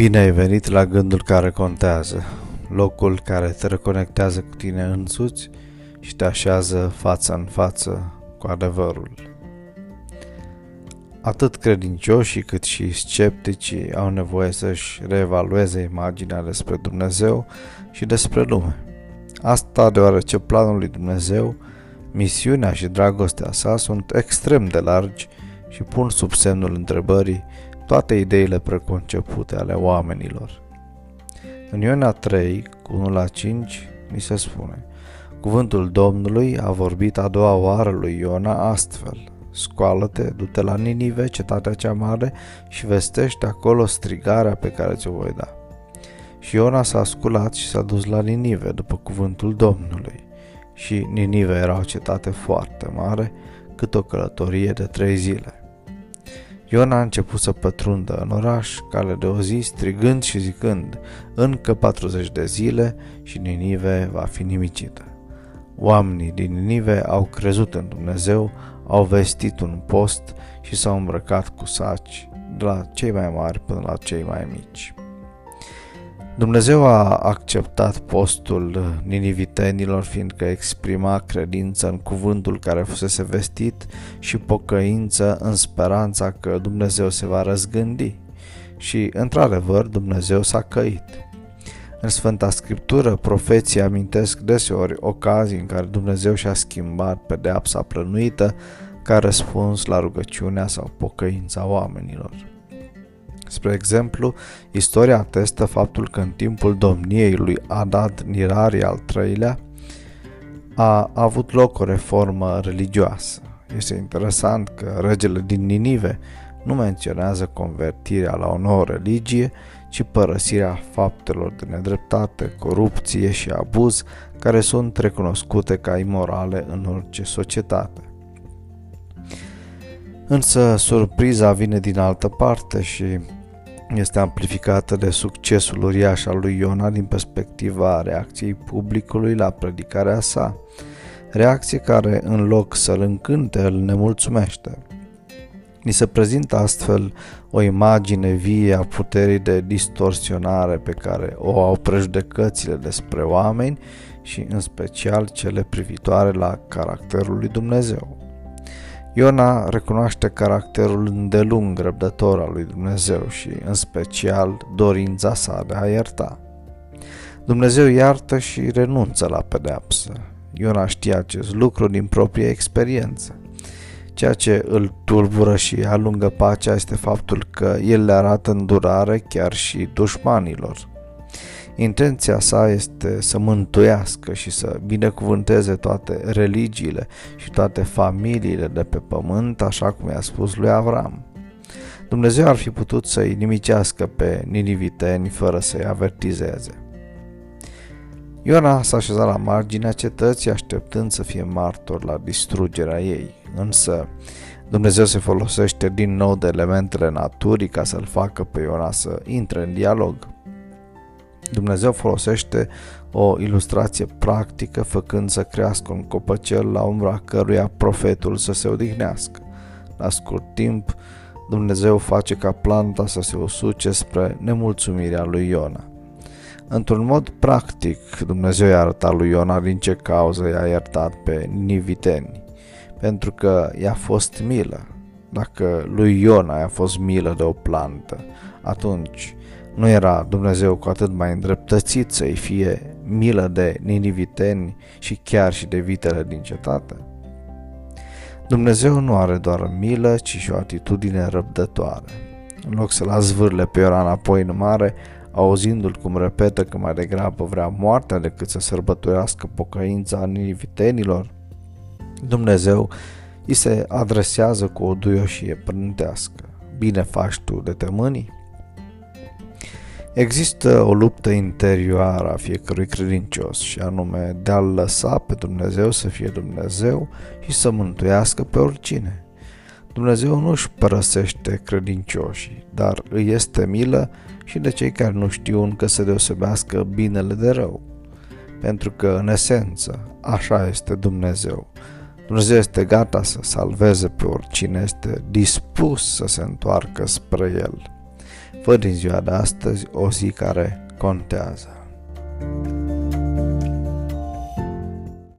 Bine ai venit la gândul care contează, locul care te reconectează cu tine însuți și te așează față în față cu adevărul. Atât credincioșii cât și scepticii au nevoie să-și reevalueze imaginea despre Dumnezeu și despre lume. Asta deoarece planul lui Dumnezeu, misiunea și dragostea sa sunt extrem de largi și pun sub semnul întrebării toate ideile preconcepute ale oamenilor. În Iona 3, cu 1 la 5, mi se spune Cuvântul Domnului a vorbit a doua oară lui Iona astfel Scoală-te, du-te la Ninive, cetatea cea mare, și vestește acolo strigarea pe care ți-o voi da. Și Iona s-a sculat și s-a dus la Ninive după cuvântul Domnului. Și Ninive era o cetate foarte mare, cât o călătorie de trei zile. Iona a început să pătrundă în oraș, cale de o zi, strigând și zicând, încă 40 de zile și Ninive va fi nimicită. Oamenii din Ninive au crezut în Dumnezeu, au vestit un post și s-au îmbrăcat cu saci, de la cei mai mari până la cei mai mici. Dumnezeu a acceptat postul ninivitenilor fiindcă exprima credință în cuvântul care fusese vestit și pocăință în speranța că Dumnezeu se va răzgândi. Și, într-adevăr, Dumnezeu s-a căit. În Sfânta Scriptură, profeții amintesc deseori ocazii în care Dumnezeu și-a schimbat pedeapsa plănuită ca răspuns la rugăciunea sau pocăința oamenilor. Spre exemplu, istoria atestă faptul că în timpul domniei lui Adad Nirari al III-lea a avut loc o reformă religioasă. Este interesant că regele din Ninive nu menționează convertirea la o nouă religie, ci părăsirea faptelor de nedreptate, corupție și abuz care sunt recunoscute ca imorale în orice societate. Însă surpriza vine din altă parte și este amplificată de succesul uriaș al lui Iona din perspectiva reacției publicului la predicarea sa, reacție care, în loc să-l încânte, îl nemulțumește. Ni se prezintă astfel o imagine vie a puterii de distorsionare pe care o au prejudecățile despre oameni și în special cele privitoare la caracterul lui Dumnezeu. Iona recunoaște caracterul îndelung răbdător al lui Dumnezeu și, în special, dorința sa de a ierta. Dumnezeu iartă și renunță la pedeapsă. Iona știe acest lucru din proprie experiență. Ceea ce îl tulbură și alungă pacea este faptul că el le arată îndurare chiar și dușmanilor. Intenția sa este să mântuiască și să binecuvânteze toate religiile și toate familiile de pe pământ, așa cum i-a spus lui Avram. Dumnezeu ar fi putut să-i nimicească pe niniviteni fără să-i avertizeze. Iona s-a așezat la marginea cetății așteptând să fie martor la distrugerea ei, însă Dumnezeu se folosește din nou de elementele naturii ca să-l facă pe Iona să intre în dialog. Dumnezeu folosește o ilustrație practică făcând să crească un copăcel la umbra căruia profetul să se odihnească. La scurt timp, Dumnezeu face ca planta să se usuce spre nemulțumirea lui Iona. Într-un mod practic, Dumnezeu i-a arătat lui Iona din ce cauză i-a iertat pe niviteni, pentru că i-a fost milă. Dacă lui Iona i-a fost milă de o plantă, atunci nu era Dumnezeu cu atât mai îndreptățit să-i fie milă de niniviteni și chiar și de vitele din cetate? Dumnezeu nu are doar milă, ci și o atitudine răbdătoare. În loc să-l zvârle pe Ioran apoi în mare, auzindu-l cum repetă că mai degrabă vrea moartea decât să sărbătorească pocăința ninivitenilor, Dumnezeu îi se adresează cu o duioșie părântească. Bine faci tu de temânii? Există o luptă interioară a fiecărui credincios și anume de a-L lăsa pe Dumnezeu să fie Dumnezeu și să mântuiască pe oricine. Dumnezeu nu își părăsește credincioșii, dar îi este milă și de cei care nu știu încă să deosebească binele de rău. Pentru că, în esență, așa este Dumnezeu. Dumnezeu este gata să salveze pe oricine este dispus să se întoarcă spre El. Fă din ziua de astăzi o zi care contează.